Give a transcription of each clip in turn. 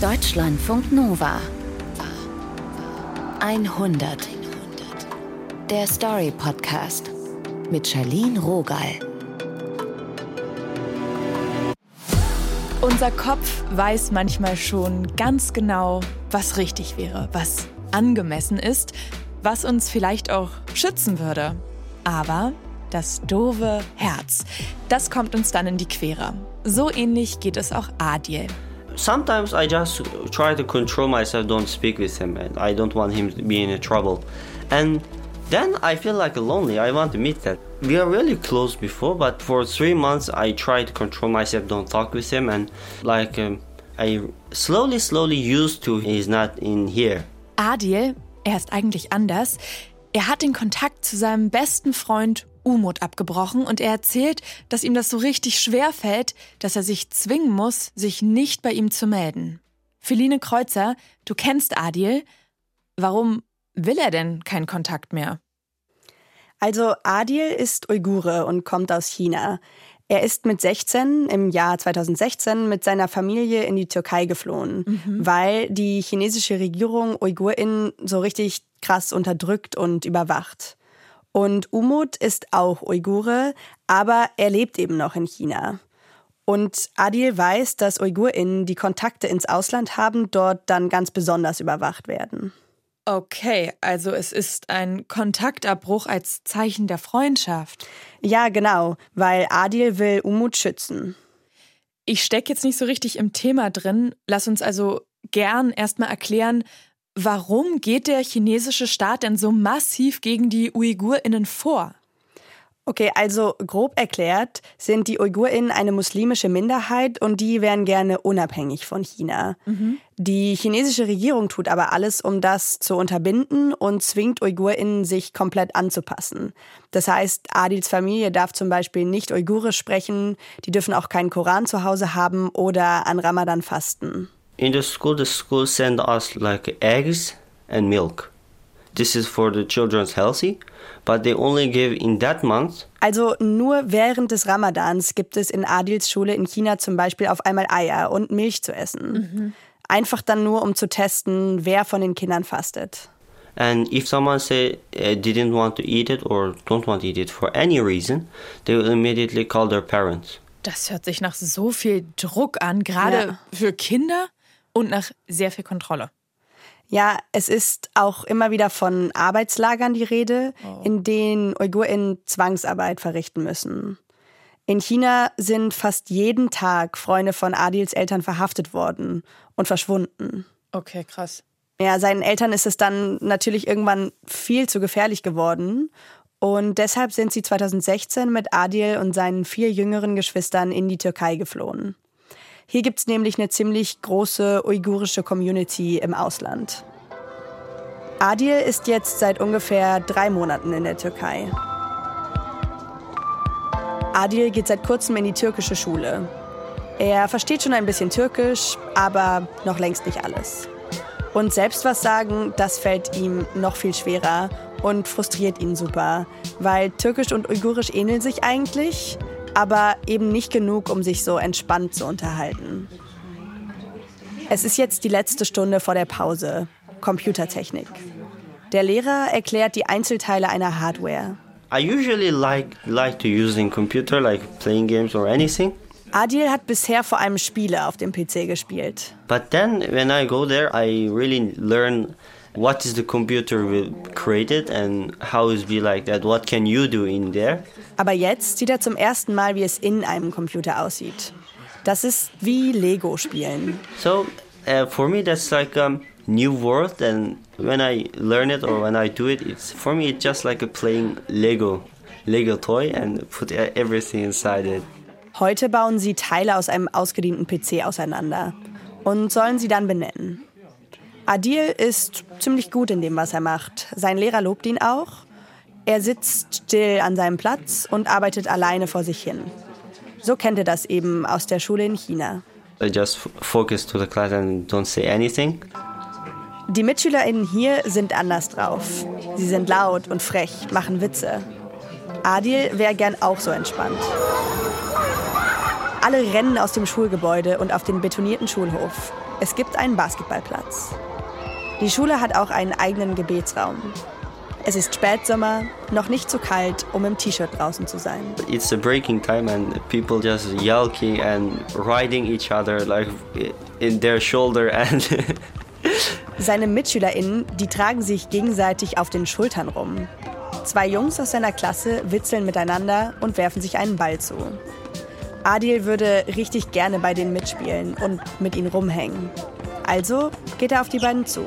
Deutschlandfunk Nova 100 Der Story Podcast mit Charlene Rogal. Unser Kopf weiß manchmal schon ganz genau, was richtig wäre, was angemessen ist, was uns vielleicht auch schützen würde. Aber das doofe Herz, das kommt uns dann in die Quere. So ähnlich geht es auch Adil. Sometimes I just try to control myself, don't speak with him, and I don't want him to be in trouble. And then I feel like lonely. I want to meet that. We are really close before, but for three months I try to control myself, don't talk with him, and like um, I slowly, slowly used to he's not in here. Adil, er ist eigentlich anders. Er hat den Kontakt zu seinem besten Freund Umut abgebrochen und er erzählt, dass ihm das so richtig schwer fällt, dass er sich zwingen muss, sich nicht bei ihm zu melden. Feline Kreuzer, du kennst Adil. Warum will er denn keinen Kontakt mehr? Also Adil ist Uigure und kommt aus China. Er ist mit 16 im Jahr 2016 mit seiner Familie in die Türkei geflohen, mhm. weil die chinesische Regierung UigurInnen so richtig krass unterdrückt und überwacht. Und Umut ist auch Uigure, aber er lebt eben noch in China. Und Adil weiß, dass UigurInnen, die Kontakte ins Ausland haben, dort dann ganz besonders überwacht werden. Okay, also es ist ein Kontaktabbruch als Zeichen der Freundschaft. Ja, genau, weil Adil will Umut schützen. Ich stecke jetzt nicht so richtig im Thema drin. Lass uns also gern erstmal erklären, Warum geht der chinesische Staat denn so massiv gegen die Uigurinnen vor? Okay, also grob erklärt sind die Uigurinnen eine muslimische Minderheit und die wären gerne unabhängig von China. Mhm. Die chinesische Regierung tut aber alles, um das zu unterbinden und zwingt Uigurinnen, sich komplett anzupassen. Das heißt, Adils Familie darf zum Beispiel nicht Uigurisch sprechen, die dürfen auch keinen Koran zu Hause haben oder an Ramadan fasten. In the school the school send us like eggs and milk this is for the children's healthy but they only give in that month also nur während des Ramadans gibt es in Adils Schule in China zum Beispiel auf einmal Eier und Milch zu essen. Mhm. Einfach dann nur, um zu testen, wer von den Kindern fastet. And if someone say uh, didn't want to eat it or don't want to eat it for any reason, they will immediately call their parents. Das hört sich nach so viel Druck an, gerade ja. für Kinder und nach sehr viel Kontrolle. Ja, es ist auch immer wieder von Arbeitslagern die Rede, oh. in denen UigurInnen Zwangsarbeit verrichten müssen. In China sind fast jeden Tag Freunde von Adils Eltern verhaftet worden und verschwunden. Okay, krass. Ja, seinen Eltern ist es dann natürlich irgendwann viel zu gefährlich geworden. Und deshalb sind sie 2016 mit Adil und seinen vier jüngeren Geschwistern in die Türkei geflohen. Hier gibt es nämlich eine ziemlich große uigurische Community im Ausland. Adil ist jetzt seit ungefähr drei Monaten in der Türkei. Adil geht seit kurzem in die türkische Schule. Er versteht schon ein bisschen Türkisch, aber noch längst nicht alles. Und selbst was sagen, das fällt ihm noch viel schwerer und frustriert ihn super, weil Türkisch und Uigurisch ähneln sich eigentlich, aber eben nicht genug, um sich so entspannt zu unterhalten. Es ist jetzt die letzte Stunde vor der Pause. Computertechnik. Der Lehrer erklärt die Einzelteile einer Hardware. I usually like like computer like playing games or anything. Adil hat bisher vor allem Spiele auf dem PC gespielt. But then when I go there I really learn what is the computer created and how is be like that? What can you do in there? Aber jetzt sieht er zum ersten mal wie es in einem computer aussieht. Das ist wie lego spielen. So uh, for me that's like a new world and when i learn it or when i do it it's for me it's just like a playing lego lego toy and put e-, everything inside it. Heute bauen sie teile aus einem ausgedienten pc auseinander und sollen sie dann benennen Adil ist ziemlich gut in dem, was er macht. Sein Lehrer lobt ihn auch. Er sitzt still an seinem Platz und arbeitet alleine vor sich hin. So kennt er das eben aus der Schule in China. I just focus to the class and don't say anything. Die MitschülerInnen hier sind anders drauf. Sie sind laut und frech, machen Witze. Adil wäre gern auch so entspannt. Alle rennen aus dem Schulgebäude und auf den betonierten Schulhof. Es gibt einen Basketballplatz. Die Schule hat auch einen eigenen Gebetsraum. Es ist Spätsommer, noch nicht zu kalt, um im T-Shirt draußen zu sein. It's a breaking time and people just yelling and riding each other like in their shoulder and Seine MitschülerInnen, die tragen sich gegenseitig auf den Schultern rum. Zwei Jungs aus seiner Klasse witzeln miteinander und werfen sich einen Ball zu. Adil würde richtig gerne bei denen mitspielen und mit ihnen rumhängen. Also geht er auf die beiden zu.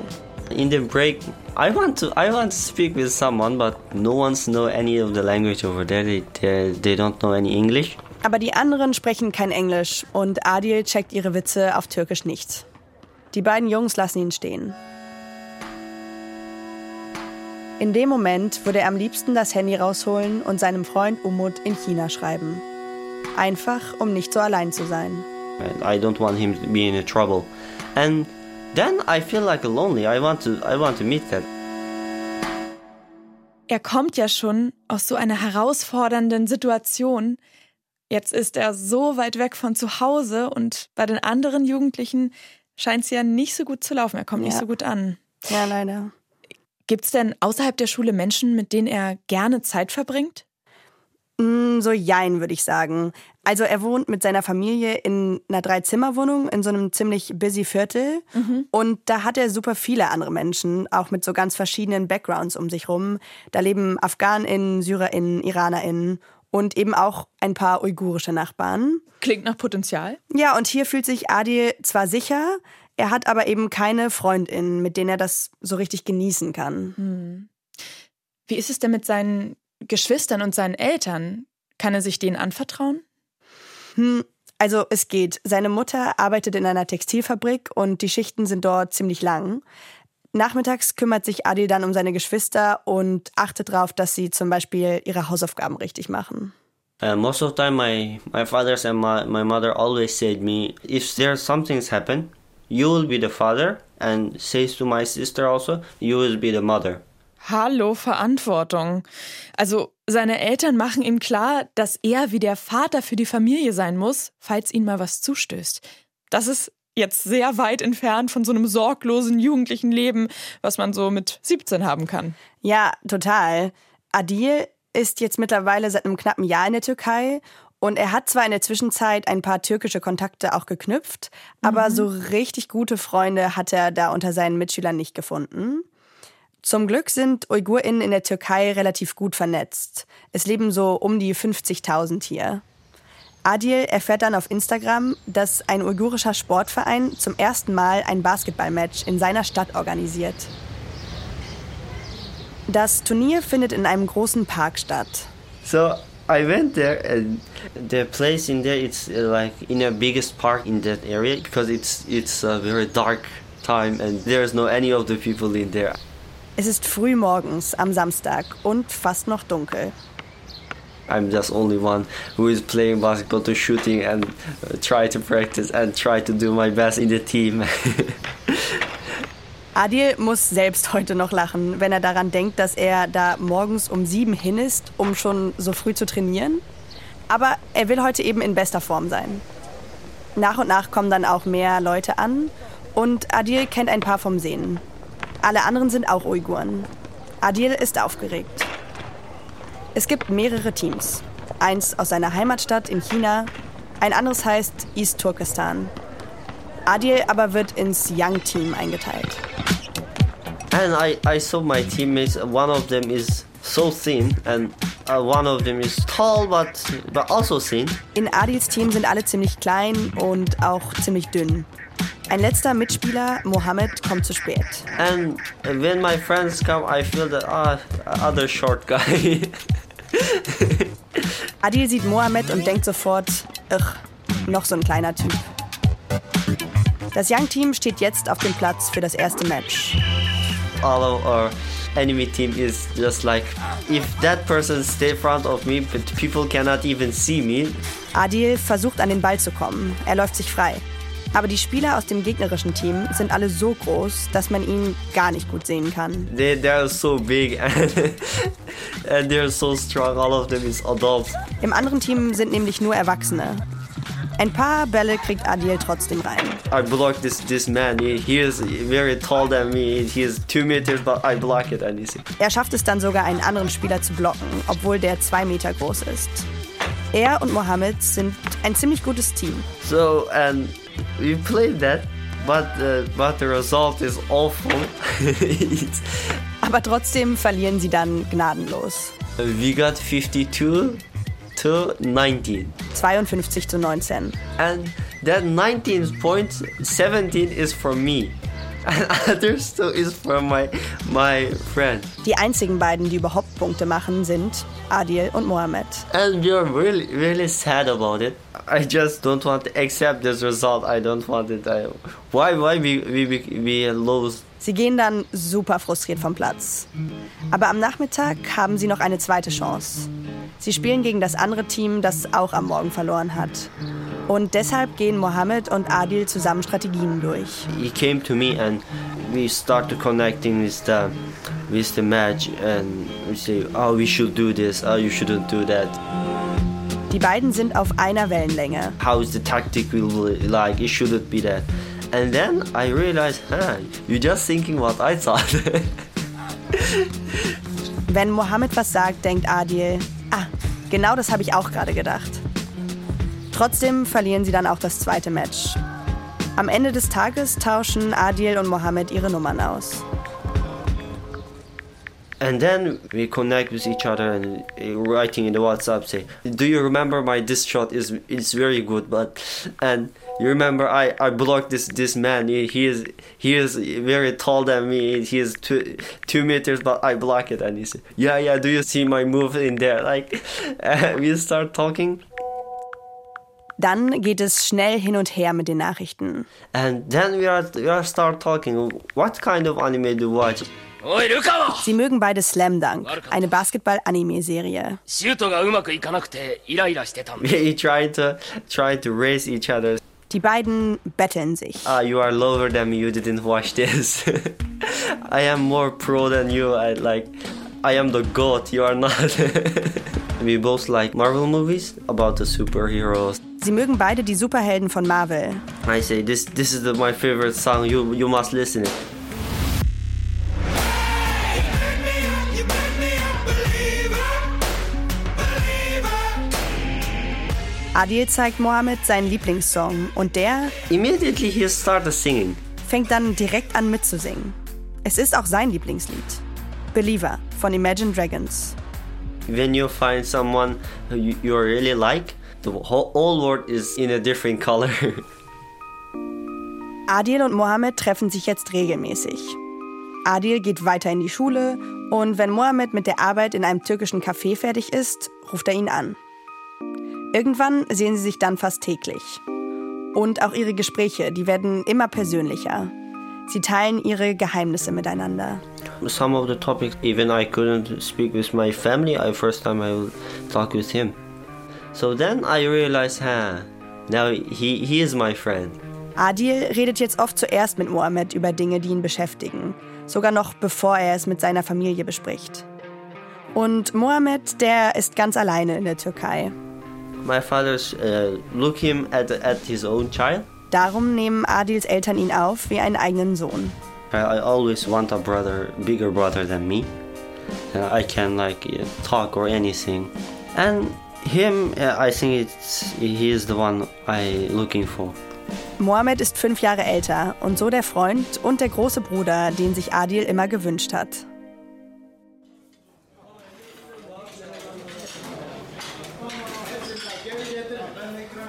in the break I want to I want to speak with someone but no one's know any of the language over there. They they, they don't know any English. Aber die anderen sprechen kein Englisch und Adil checkt ihre Witze auf Türkisch nicht. Die beiden Jungs lassen ihn stehen. In dem Moment würde er am liebsten das Handy rausholen und seinem Freund Umut in China schreiben. Einfach, um nicht so allein zu sein. I don't want him to be in trouble. And then I feel like lonely. I want to I want to meet that. Er kommt ja schon aus so einer herausfordernden Situation. Jetzt ist er so weit weg von zu Hause und bei den anderen Jugendlichen scheint es ja nicht so gut zu laufen. Er kommt nicht Ja. so gut an. Ja, leider. Gibt es denn außerhalb der Schule Menschen, mit denen er gerne Zeit verbringt? Mm, So jein, würde ich sagen. Also er wohnt mit seiner Familie in einer Dreizimmerwohnung in so einem ziemlich busy Viertel. Und da hat er super viele andere Menschen, auch mit so ganz verschiedenen Backgrounds um sich rum. Da leben AfghanInnen, SyrerInnen, IranerInnen und eben auch ein paar uigurische Nachbarn. Klingt nach Potenzial. Ja, und hier fühlt sich Adil zwar sicher, er hat aber eben keine FreundInnen, mit denen er das so richtig genießen kann. Wie ist es denn mit seinen Geschwistern und seinen Eltern? Kann er sich denen anvertrauen? Hm, also es geht. Seine Mutter arbeitet in einer Textilfabrik und die Schichten sind dort ziemlich lang. Nachmittags kümmert sich Adil dann um seine Geschwister und achtet darauf, dass sie zum Beispiel ihre Hausaufgaben richtig machen. Uh, most of the time, my my fathers and my, my mother always said me, if there's something's happen, you will be the father, and says to my sister also, you will be the mother. Hallo, Verantwortung. Also seine Eltern machen ihm klar, dass er wie der Vater für die Familie sein muss, falls ihm mal was zustößt. Das ist jetzt sehr weit entfernt von so einem sorglosen jugendlichen Leben, was man so mit 17 haben kann. Ja, total. Adil ist jetzt mittlerweile seit einem knappen Jahr in der Türkei und er hat zwar in der Zwischenzeit ein paar türkische Kontakte auch geknüpft, aber so richtig gute Freunde hat er da unter seinen Mitschülern nicht gefunden. Zum Glück sind UigurInnen in der Türkei relativ gut vernetzt. Es leben so um die 50.000 hier. Adil erfährt dann auf Instagram, dass ein uigurischer Sportverein zum ersten Mal ein Basketballmatch in seiner Stadt organisiert. Das Turnier findet in einem großen Park statt. So I went there, and the place in there it's uh, like in a biggest park in that area because it's it's a very dark time and there's no any of the people in there. Es ist früh morgens am Samstag und fast noch dunkel. I'm just only one who is playing basketball to shooting and uh, try to practice and try to do my best in the team. Adil muss selbst heute noch lachen, wenn er daran denkt, dass er da morgens um sieben hin ist, um schon so früh zu trainieren. Aber er will heute eben in bester Form sein. Nach und nach kommen dann auch mehr Leute an und Adil kennt ein paar vom Sehen. Alle anderen sind auch Uiguren. Adil ist aufgeregt. Es gibt mehrere Teams. Eins aus seiner Heimatstadt in China, ein anderes heißt East Turkestan. Adil aber wird ins Young Team eingeteilt. and I, I saw my teammates. One of them is so thin, and uh, one of them is tall but but also thin. In Adils Team sind alle ziemlich klein und auch ziemlich dünn. Ein letzter Mitspieler, Mohammed, kommt zu spät. And when my friends come, I feel that ah, other short guy. Adil sieht Mohammed und denkt sofort, ugh, noch so ein kleiner Typ. Das Young Team steht jetzt auf dem Platz für das erste Match. All of our enemy team is just like if that person stay front of me, but people cannot even see me. Adil versucht an den Ball zu kommen. Er läuft sich frei. Aber die Spieler aus dem gegnerischen Team sind alle so groß, dass man ihn gar nicht gut sehen kann. They they are so big and and they're so strong. All of them is adults. Im anderen Team sind nämlich nur Erwachsene. Ein paar Bälle kriegt Adil trotzdem rein. I block this this man. He, he is very tall than me. He is two meters, but I block it and he Er schafft es dann sogar, einen anderen Spieler zu blocken, obwohl der zwei Meter groß ist. Er und Mohammed sind ein ziemlich gutes Team. So and we played that, but uh, but the result is awful. Aber trotzdem verlieren sie dann gnadenlos. we got 52 to 19. 52 zu 19. and that 19 points 17 is for me and others two is for my my friend Die einzigen beiden, die überhaupt Punkte machen, sind Adil und Mohammed. and we are really really sad about it i just don't want to accept this result i don't want it I, why why we we we, lose Sie gehen dann super frustriert vom Platz. Aber am Nachmittag haben sie noch eine zweite Chance. Sie spielen gegen das andere Team, das auch am Morgen verloren hat. Und deshalb gehen Mohammed und Adil zusammen Strategien durch. he came to me and we started connecting with the with the match and we say oh we should do this oh you shouldn't do that Die beiden sind auf einer Wellenlänge. how is the tactic will like it shouldn't be that and then i realized huh you're just thinking what i thought Wenn Mohammed was sagt, denkt Adil, ah, genau das habe ich auch gerade gedacht. Trotzdem verlieren sie dann auch das zweite Match. Am Ende des Tages tauschen Adil und Mohammed ihre Nummern aus. and then we connect with each other and uh, writing in the whatsapp say do you remember my this shot is it's very good but and you remember i i blocked this this man he, is he is very tall than me he is two two meters but i block it and he said yeah yeah do you see my move in there like we start talking Dann geht es schnell hin und her mit den Nachrichten. And then we are, we are start talking. What kind of anime do you watch? Sie mögen beide Slam Dunk, eine Basketball-Anime-Serie. Die beiden betteln sich. Ah, you are lower than me. You didn't watch this. I am more pro than you. I like. I am the god. You are not. We both like Marvel movies about the superheroes. Sie mögen beide die Superhelden von Marvel. I say this. This is the, my favorite song. You you must listen it. Adil zeigt Mohammed seinen Lieblingssong und der Immediately he started singing. fängt dann direkt an mitzusingen. Es ist auch sein Lieblingslied. Believer von Imagine Dragons. When you find someone you, you really like, the whole, whole world is in a different color. Adil und Mohammed treffen sich jetzt regelmäßig. Adil geht weiter in die Schule und wenn Mohammed mit der Arbeit in einem türkischen Café fertig ist, ruft er ihn an. Irgendwann sehen sie sich dann fast täglich. Und auch ihre Gespräche, die werden immer persönlicher. Sie teilen ihre Geheimnisse miteinander. Some of the topics, even I couldn't speak with my family. I first time I will talk with him. So then I realized, huh, now he he is my friend. Adil redet jetzt oft zuerst mit Mohammed über Dinge, die ihn beschäftigen, sogar noch bevor er es mit seiner Familie bespricht. Und Mohammed, der ist ganz alleine in der Türkei. My father's uh, look him at at his own child. Darum nehmen Adils Eltern ihn auf wie einen eigenen Sohn. I, I always want a brother, bigger brother than me. Uh, I can like uh, talk or anything, and him, uh, I think it's he is the one I looking for. Mohammed ist fünf Jahre älter und so der Freund und der große Bruder, den sich Adil immer gewünscht hat.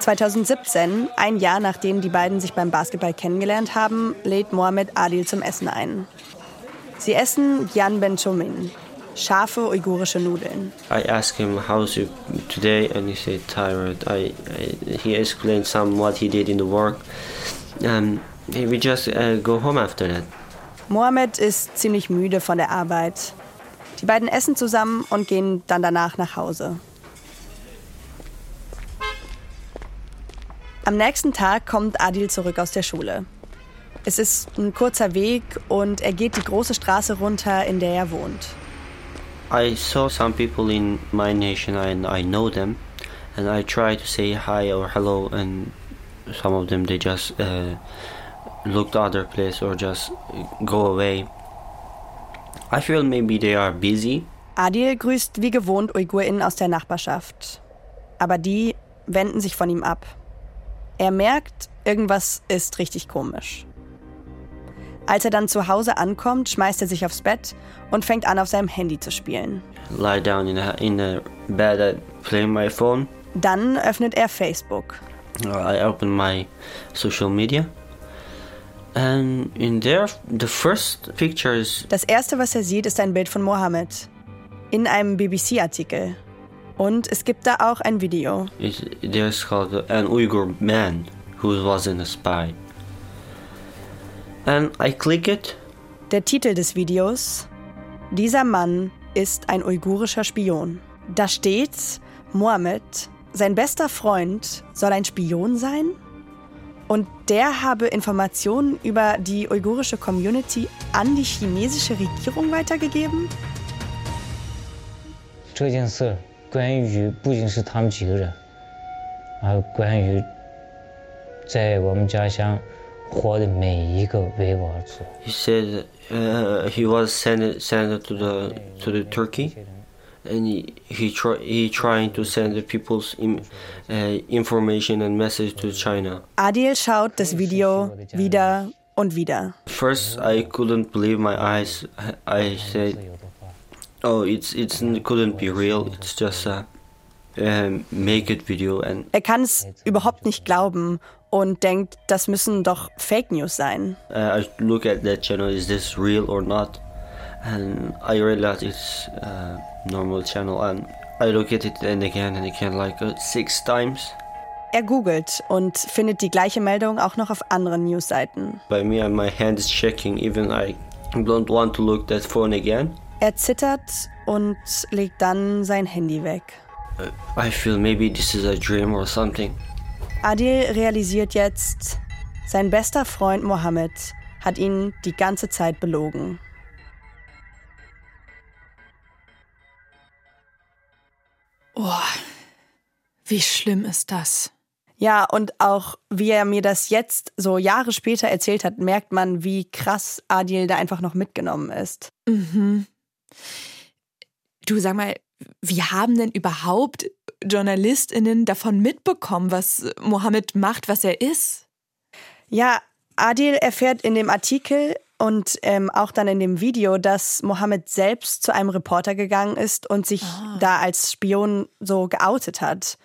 ...2017, ein Jahr nachdem die beiden sich beim Basketball kennengelernt haben, lädt Mohammed Adil zum Essen ein. Sie essen Gyan Benchomin, scharfe uigurische Nudeln. I asked him how's you today, and he said tired. I, I he explained some what he did in the work, and we just uh, go home after that. Mohammed ist ziemlich müde von der Arbeit. Die beiden essen zusammen und gehen dann danach nach Hause. Am nächsten Tag kommt Adil zurück aus der Schule. Es ist ein kurzer Weg und er geht die große Straße runter, in der er wohnt. I saw some people in my nation and I know them, and I try to say hi or hello, and some of them they just uh, look to other place or just go away. I feel maybe they are busy. Adil grüßt wie gewohnt UigurInnen aus der Nachbarschaft. Aber die wenden sich von ihm ab. Er merkt, irgendwas ist richtig komisch. Als er dann zu Hause ankommt, schmeißt er sich aufs Bett und fängt an, auf seinem Handy zu spielen. Lie down in the, in the bed, I play my phone. Dann öffnet er Facebook. I open my social media. And in there, the first picture is Das erste, was er sieht, ist ein Bild von Mohammed. In einem BBC-Artikel. Und es gibt da auch ein Video. is there's called an Uyghur man who wasn't a spy. And I click it. Der Titel des Videos: Dieser Mann ist ein uigurischer Spion. Da steht, Mohammed, sein bester Freund, soll ein Spion sein? Und der habe Informationen über die uigurische Community an die chinesische Regierung weitergegeben? 这件事 关于不仅是他们几个人，还有关于在我们家乡活的每一个维吾尔族。 He said uh, he was sent sent to the to the Turkey, and he he try he trying to send the people's im, uh, information and message to China. Adil schaut das Video wieder und wieder. First, I couldn't believe my eyes. I said, Er kann es überhaupt nicht glauben und denkt, das müssen doch Fake News sein. uh, I look at that channel. Is this real or not? And I realized it's a normal channel. And I look at it and again and again, like uh, six times. Er googelt und findet die gleiche Meldung auch noch auf anderen Newsseiten. By me, and my hand is shaking. Even I don't want to look that phone again. Er zittert und legt dann sein Handy weg. I feel maybe this is a dream or something. Adil realisiert jetzt, sein bester Freund Mohammed hat ihn die ganze Zeit belogen. Oh, wie schlimm ist das? Ja, und auch wie er mir das jetzt so Jahre später erzählt hat, merkt man, wie krass Adil da einfach noch mitgenommen ist. Mhm. Du sag mal, wie haben denn überhaupt JournalistInnen davon mitbekommen, was Mohammed macht, was er ist? Ja, Adil erfährt in dem Artikel und ähm, auch dann in dem Video, dass Mohammed selbst zu einem Reporter gegangen ist und sich da als Spion so geoutet hat.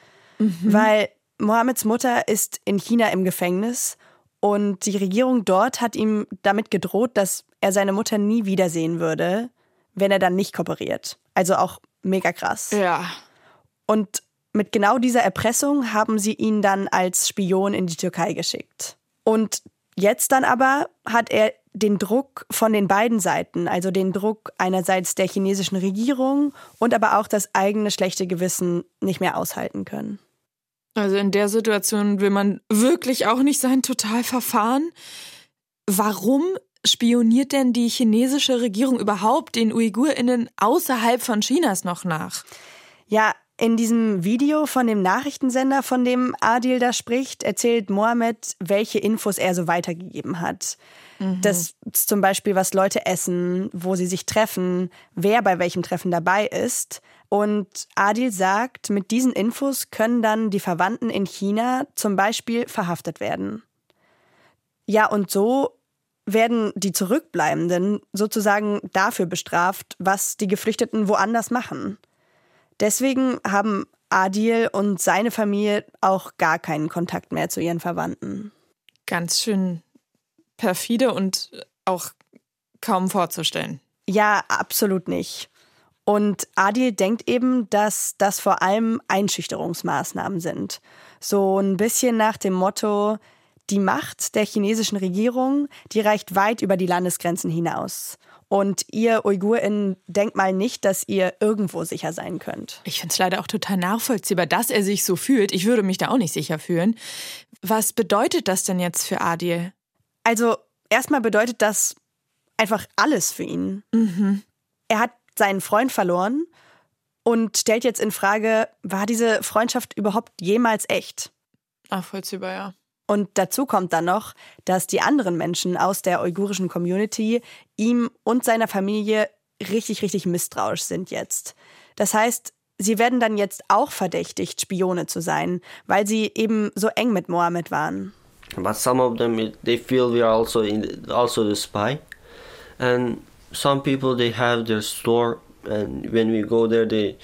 Weil Mohammeds Mutter ist in China im Gefängnis und die Regierung dort hat ihm damit gedroht, dass er seine Mutter nie wiedersehen würde, wenn er dann nicht kooperiert. Also auch mega krass. Ja. Und mit genau dieser Erpressung haben sie ihn dann als Spion in die Türkei geschickt. Und jetzt dann aber hat er den Druck von den beiden Seiten, also den Druck einerseits der chinesischen Regierung und aber auch das eigene schlechte Gewissen nicht mehr aushalten können. Also in der Situation will man wirklich auch nicht sein total verfahren. Warum spioniert denn die chinesische Regierung überhaupt den UigurInnen außerhalb von Chinas noch nach? Ja, in diesem Video von dem Nachrichtensender, von dem Adil da spricht, erzählt Mohammed, welche Infos er so weitergegeben hat. Das ist zum Beispiel, was Leute essen, wo sie sich treffen, wer bei welchem Treffen dabei ist. Und Adil sagt, mit diesen Infos können dann die Verwandten in China zum Beispiel verhaftet werden. Ja, und so werden die Zurückbleibenden sozusagen dafür bestraft, was die Geflüchteten woanders machen. Deswegen haben Adil und seine Familie auch gar keinen Kontakt mehr zu ihren Verwandten. Ganz schön perfide und auch kaum vorzustellen. Ja, absolut nicht. Und Adil denkt eben, dass das vor allem Einschüchterungsmaßnahmen sind. So ein bisschen nach dem Motto, die Macht der chinesischen Regierung, die reicht weit über die Landesgrenzen hinaus. Und ihr UigurInnen denkt mal nicht, dass ihr irgendwo sicher sein könnt. Ich finde es leider auch total nachvollziehbar, dass er sich so fühlt. Ich würde mich da auch nicht sicher fühlen. Was bedeutet das denn jetzt für Adil? Also erstmal bedeutet das einfach alles für ihn. Er hat seinen Freund verloren und stellt jetzt in Frage, war diese Freundschaft überhaupt jemals echt? Nachvollziehbar, ja. Und dazu kommt dann noch, dass die anderen Menschen aus der uigurischen Community ihm und seiner Familie richtig, richtig misstrauisch sind jetzt. Das heißt, sie werden dann jetzt auch verdächtigt, Spione zu sein, weil sie eben so eng mit Mohammed waren. But some of them they feel we are also in also the spy, and some people they have their store, and when we go there they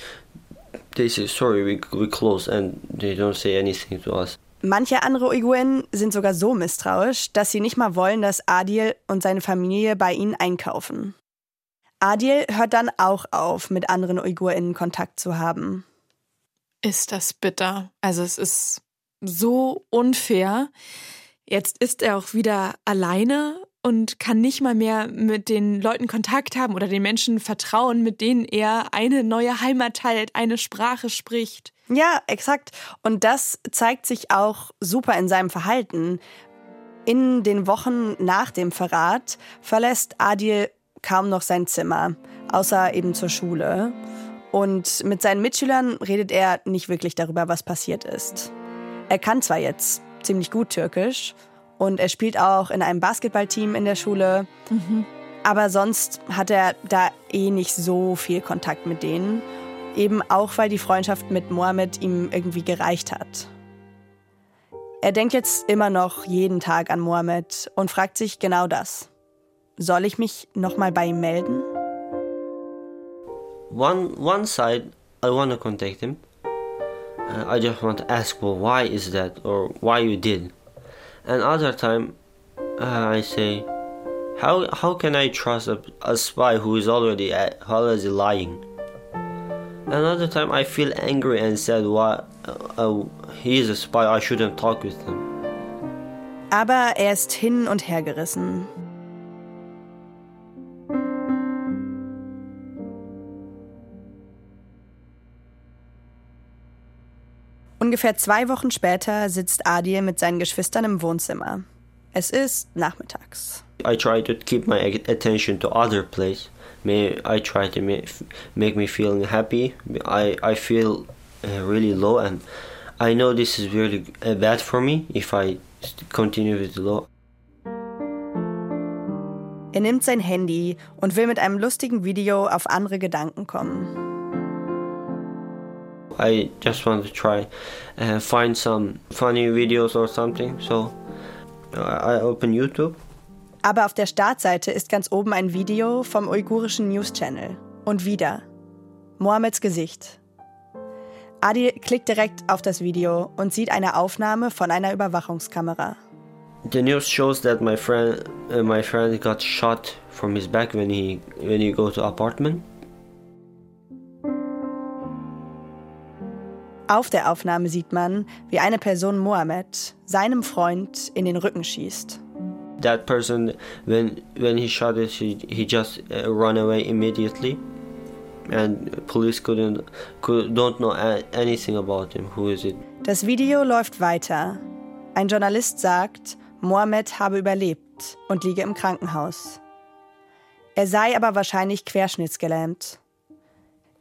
they say sorry we we close and they don't say anything to us. Manche andere Uiguren sind sogar so misstrauisch, dass sie nicht mal wollen, dass Adil und seine Familie bei ihnen einkaufen. Adil hört dann auch auf, mit anderen UigurInnen Kontakt zu haben. Ist das bitter. Also es ist so unfair. Jetzt ist er auch wieder alleine und kann nicht mal mehr mit den Leuten Kontakt haben oder den Menschen vertrauen, mit denen er eine neue Heimat teilt, eine Sprache spricht. Ja, exakt. Und das zeigt sich auch super in seinem Verhalten. In den Wochen nach dem Verrat verlässt Adil kaum noch sein Zimmer, außer eben zur Schule. Und mit seinen Mitschülern redet er nicht wirklich darüber, was passiert ist. Er kann zwar jetzt ziemlich gut Türkisch und er spielt auch in einem Basketballteam in der Schule, mhm. aber sonst hat er da eh nicht so viel Kontakt mit denen. Eben auch, weil die Freundschaft mit Mohammed ihm irgendwie gereicht hat. Er denkt jetzt immer noch jeden Tag an Mohammed und fragt sich genau das. Soll ich mich nochmal bei ihm melden? One, one side, I want to contact him. Uh, I just want to ask, well, why is that, or why you did. And other time, uh, I say, how how can I trust a, a spy who is already uh, already lying? Another time, I feel angry and said, why uh, uh, he is a spy. I shouldn't talk with him. Aber er ist hin und her gerissen. Ungefähr zwei Wochen später sitzt Adil mit seinen Geschwistern im Wohnzimmer. Es ist nachmittags. I try to keep my attention to other place. I try to make me feel happy. I, I feel uh, really low and I know this is really uh, bad for me if I continue with low. Er nimmt sein Handy und will mit einem lustigen Video auf andere Gedanken kommen. I just want to try uh, find some funny videos or something. So uh, I open YouTube. Aber auf der Startseite ist ganz oben ein Video vom uigurischen News Channel. Und wieder Mohammeds Gesicht. Adi klickt direkt auf das Video und sieht eine Aufnahme von einer Überwachungskamera. The news shows that my friend, uh, my friend got shot from his back when he when he go to apartment. Auf der Aufnahme sieht man, wie eine Person Mohammed seinem Freund in den Rücken schießt. That person, when when he shot it, he, he just uh, run away immediately, and police couldn't could, don't know anything about him. Who is it? Das Video läuft weiter. Ein Journalist sagt, Mohammed habe überlebt und liege im Krankenhaus. Er sei aber wahrscheinlich querschnittsgelähmt.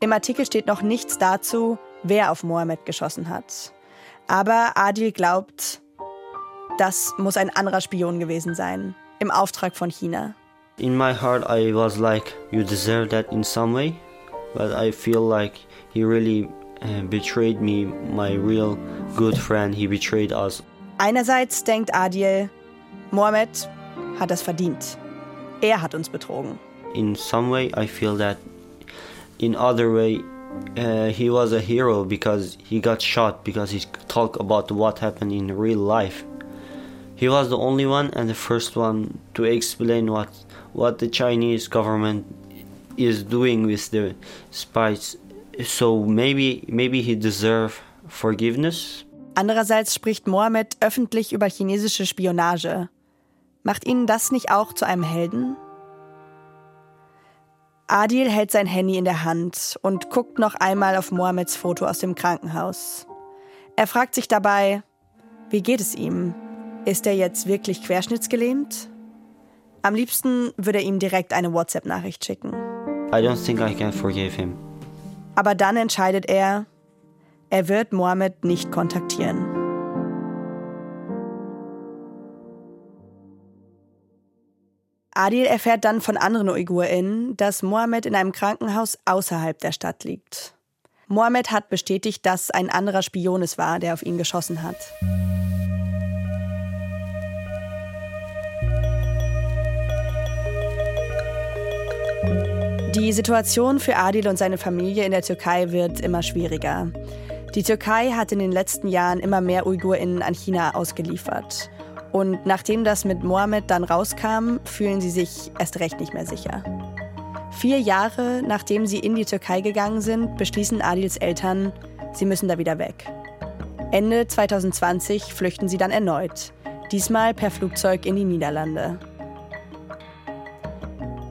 Im Artikel steht noch nichts dazu, wer auf Mohammed geschossen hat. Aber Adil glaubt, das muss ein anderer Spion gewesen sein, im Auftrag von China. In my heart I was like, you deserve that in some way, but I feel like he really uh, betrayed me, my real good friend, he betrayed us. Einerseits denkt Adil, Mohammed hat das verdient. Er hat uns betrogen. In some way I feel that in other way uh, he was a hero because he got shot because he talked about what happened in real life. He was the only one and the first one to explain what what the Chinese government is doing with the spies. So maybe maybe he deserve forgiveness. Andererseits spricht Mohammed öffentlich über chinesische Spionage. Macht ihn das nicht auch zu einem Helden? Adil hält sein Handy in der Hand und guckt noch einmal auf Mohammeds Foto aus dem Krankenhaus. Er fragt sich dabei, wie geht es ihm? Ist er jetzt wirklich querschnittsgelähmt? Am liebsten würde er ihm direkt eine WhatsApp-Nachricht schicken. I don't think I can forgive him. Aber dann entscheidet er, er wird Mohammed nicht kontaktieren. Adil erfährt dann von anderen UigurInnen, dass Mohammed in einem Krankenhaus außerhalb der Stadt liegt. Mohammed hat bestätigt, dass ein anderer Spion es war, der auf ihn geschossen hat. Die Situation für Adil und seine Familie in der Türkei wird immer schwieriger. Die Türkei hat in den letzten Jahren immer mehr UigurInnen an China ausgeliefert. Und nachdem das mit Mohammed dann rauskam, fühlen sie sich erst recht nicht mehr sicher. Vier Jahre nachdem sie in die Türkei gegangen sind, beschließen Adils Eltern, sie müssen da wieder weg. Ende 2020 flüchten sie dann erneut, diesmal per Flugzeug in die Niederlande.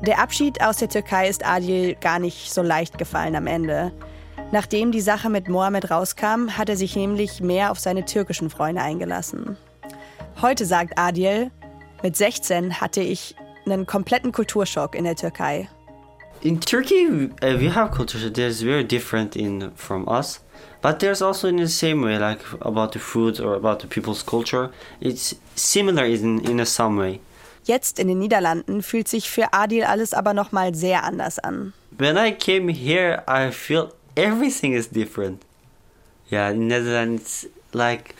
Der Abschied aus der Türkei ist Adil gar nicht so leicht gefallen am Ende. Nachdem die Sache mit Mohammed rauskam, hat er sich nämlich mehr auf seine türkischen Freunde eingelassen. Heute sagt Adil, mit 16 hatte ich einen kompletten Kulturschock in der Türkei. In Turkey, uh, we have culture that's very different in from us, but there's also in the same way, like about the food or about the people's culture. It's similar in in a some way. Jetzt in den Niederlanden fühlt sich für Adil alles aber noch mal sehr anders an. When I came here, I feel everything is different. Yeah, in Netherlands, like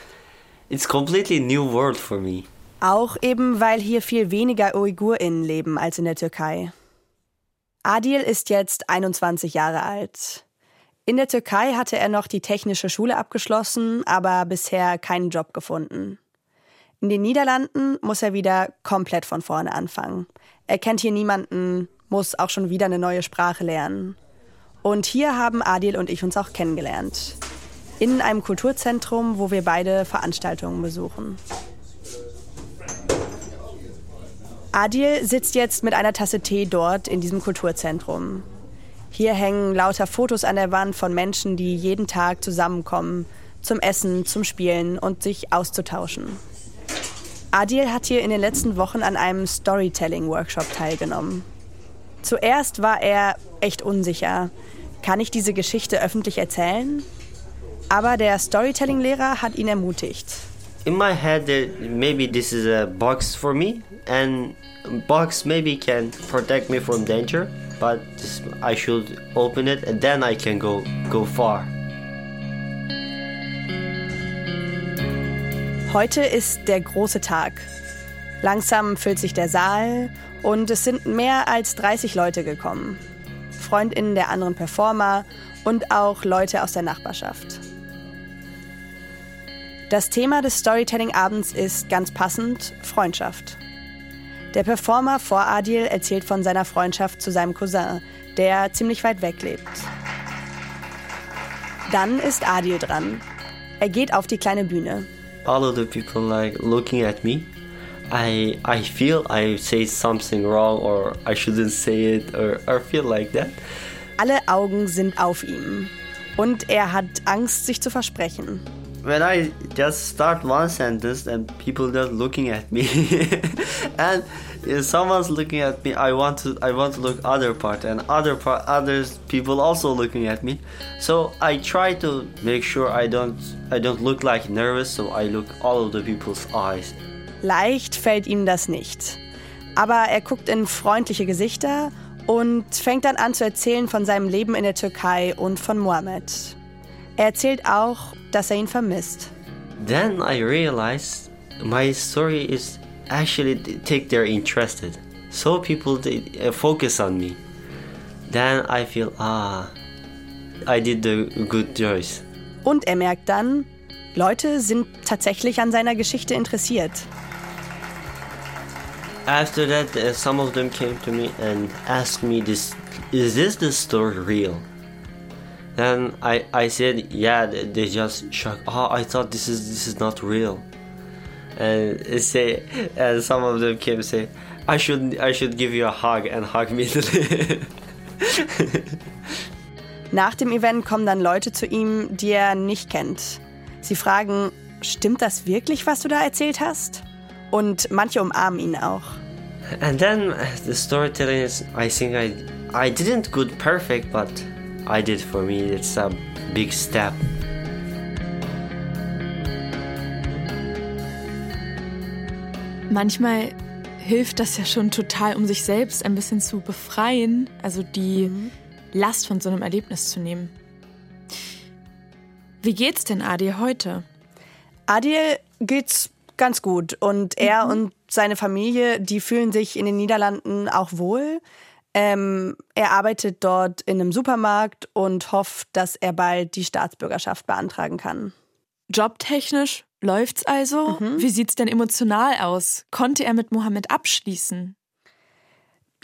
it's completely new world for me. Auch eben, weil hier viel weniger UigurInnen leben als in der Türkei. Adil ist jetzt 21 Jahre alt. In der Türkei hatte er noch die technische Schule abgeschlossen, aber bisher keinen Job gefunden. In den Niederlanden muss er wieder komplett von vorne anfangen. Er kennt hier niemanden, muss auch schon wieder eine neue Sprache lernen. Und hier haben Adil und ich uns auch kennengelernt. In einem Kulturzentrum, wo wir beide Veranstaltungen besuchen. Adil sitzt jetzt mit einer Tasse Tee dort in diesem Kulturzentrum. Hier hängen lauter Fotos an der Wand von Menschen, die jeden Tag zusammenkommen, zum Essen, zum Spielen und sich auszutauschen. Adil hat hier in den letzten Wochen an einem Storytelling-Workshop teilgenommen. Zuerst war er echt unsicher. Kann ich diese Geschichte öffentlich erzählen? Aber der Storytelling-Lehrer hat ihn ermutigt. In my head, that maybe this is a box for me, and box maybe can protect me from danger, but this, I should open it and then I can go go far. Heute ist der große Tag. Langsam füllt sich der Saal und es sind mehr als 30 Leute gekommen. Freundinnen der anderen Performer und auch Leute aus der Nachbarschaft. Das Thema des Storytelling-Abends ist ganz passend Freundschaft. Der Performer vor Adil erzählt von seiner Freundschaft zu seinem Cousin, der ziemlich weit weg lebt. Dann ist Adil dran. Er geht auf die kleine Bühne. all of the people like looking at me i i feel i say something wrong or i shouldn't say it or i feel like that Alle Augen sind auf ihm. Und er hat Angst, sich zu versprechen. When i just start one sentence and people just looking at me and if someone's looking at me i want to i want to look other part and other part others people also looking at me so i try to make sure i don't i don't look like nervous so i look all of the people's eyes Leicht fällt ihm das nicht. Aber er guckt in freundliche Gesichter und fängt dann an zu erzählen von seinem Leben in der Türkei und von Mohammed. Er erzählt auch, dass er ihn vermisst. then i realized my story is actually take their interested so people they, uh, focus on me then i feel ah i did the good choice Und er merkt dann, Leute sind tatsächlich an seiner Geschichte interessiert. after that uh, some of them came to me and asked me this is this the story real then i i said yeah they just shocked oh i thought this is this is not real and say and some of them came and say i should i should give you a hug and hug me Nach dem Event kommen dann Leute zu ihm, die er nicht kennt. Sie fragen, stimmt das wirklich, was du da erzählt hast? Und manche umarmen ihn auch. and then uh, the storytelling is i think i i didn't good perfect but i did for me it's a big step Manchmal hilft das ja schon total, um sich selbst ein bisschen zu befreien, also die mhm. Last von so einem Erlebnis zu nehmen. Wie geht's denn Adil heute? Adil geht's ganz gut und er mhm. und seine Familie, die fühlen sich in den Niederlanden auch wohl. Ähm, er arbeitet dort in einem Supermarkt und hofft, dass er bald die Staatsbürgerschaft beantragen kann. Jobtechnisch läuft's also? Mhm. Wie sieht's denn emotional aus? Konnte er mit Mohammed abschließen?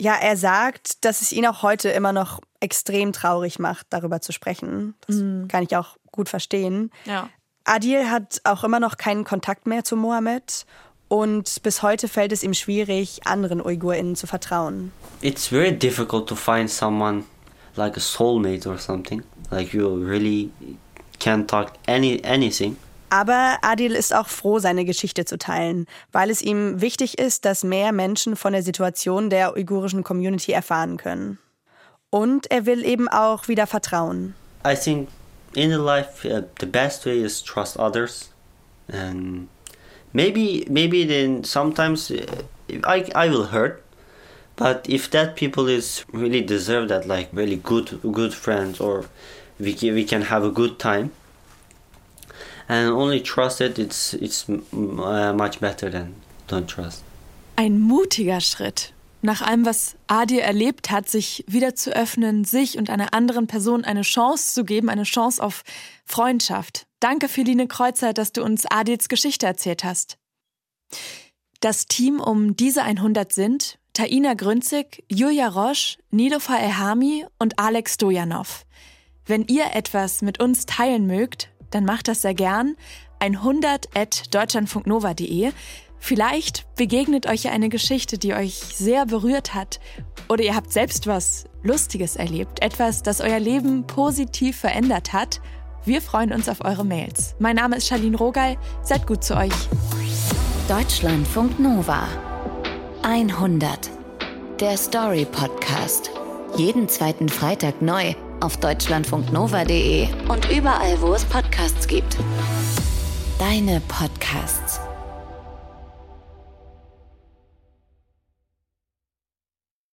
Ja, er sagt, dass es ihn auch heute immer noch extrem traurig macht, darüber zu sprechen. Das mhm. kann ich auch gut verstehen. Ja. Adil hat auch immer noch keinen Kontakt mehr zu Mohammed und bis heute fällt es ihm schwierig, anderen UigurInnen zu vertrauen. It's very difficult to find someone like a soulmate or something. Like you really can't talk any anything. Aber Adil ist auch froh, seine Geschichte zu teilen, weil es ihm wichtig ist, dass mehr Menschen von der Situation der uigurischen Community erfahren können. Und er will eben auch wieder vertrauen. I think in life uh, the best way is trust others and maybe maybe then sometimes uh, I, I will hurt but if that people is really deserve that like really good good friends or we can, we can have a good time and only trust it it's it's uh, much better than don't trust. Ein mutiger Schritt nach allem, was Adil erlebt hat, sich wieder zu öffnen, sich und einer anderen Person eine Chance zu geben, eine Chance auf Freundschaft. Danke, Feline Kreuzer, dass du uns Adils Geschichte erzählt hast. Das Team um diese 100 sind Taina Grünzig, Julia Roche, Nilofa Elhami und Alex Stojanov. Wenn ihr etwas mit uns teilen mögt, dann macht das sehr gern. 100 at deutschlandfunknova.de. Vielleicht begegnet euch eine Geschichte, die euch sehr berührt hat. Oder ihr habt selbst was Lustiges erlebt. Etwas, das euer Leben positiv verändert hat. Wir freuen uns auf eure Mails. Mein Name ist Charlene Rogal. Seid gut zu euch. Deutschlandfunk Nova 100. Der Story Podcast. Jeden zweiten Freitag neu auf deutschlandfunknova.de und überall, wo es Podcasts gibt. Deine Podcasts.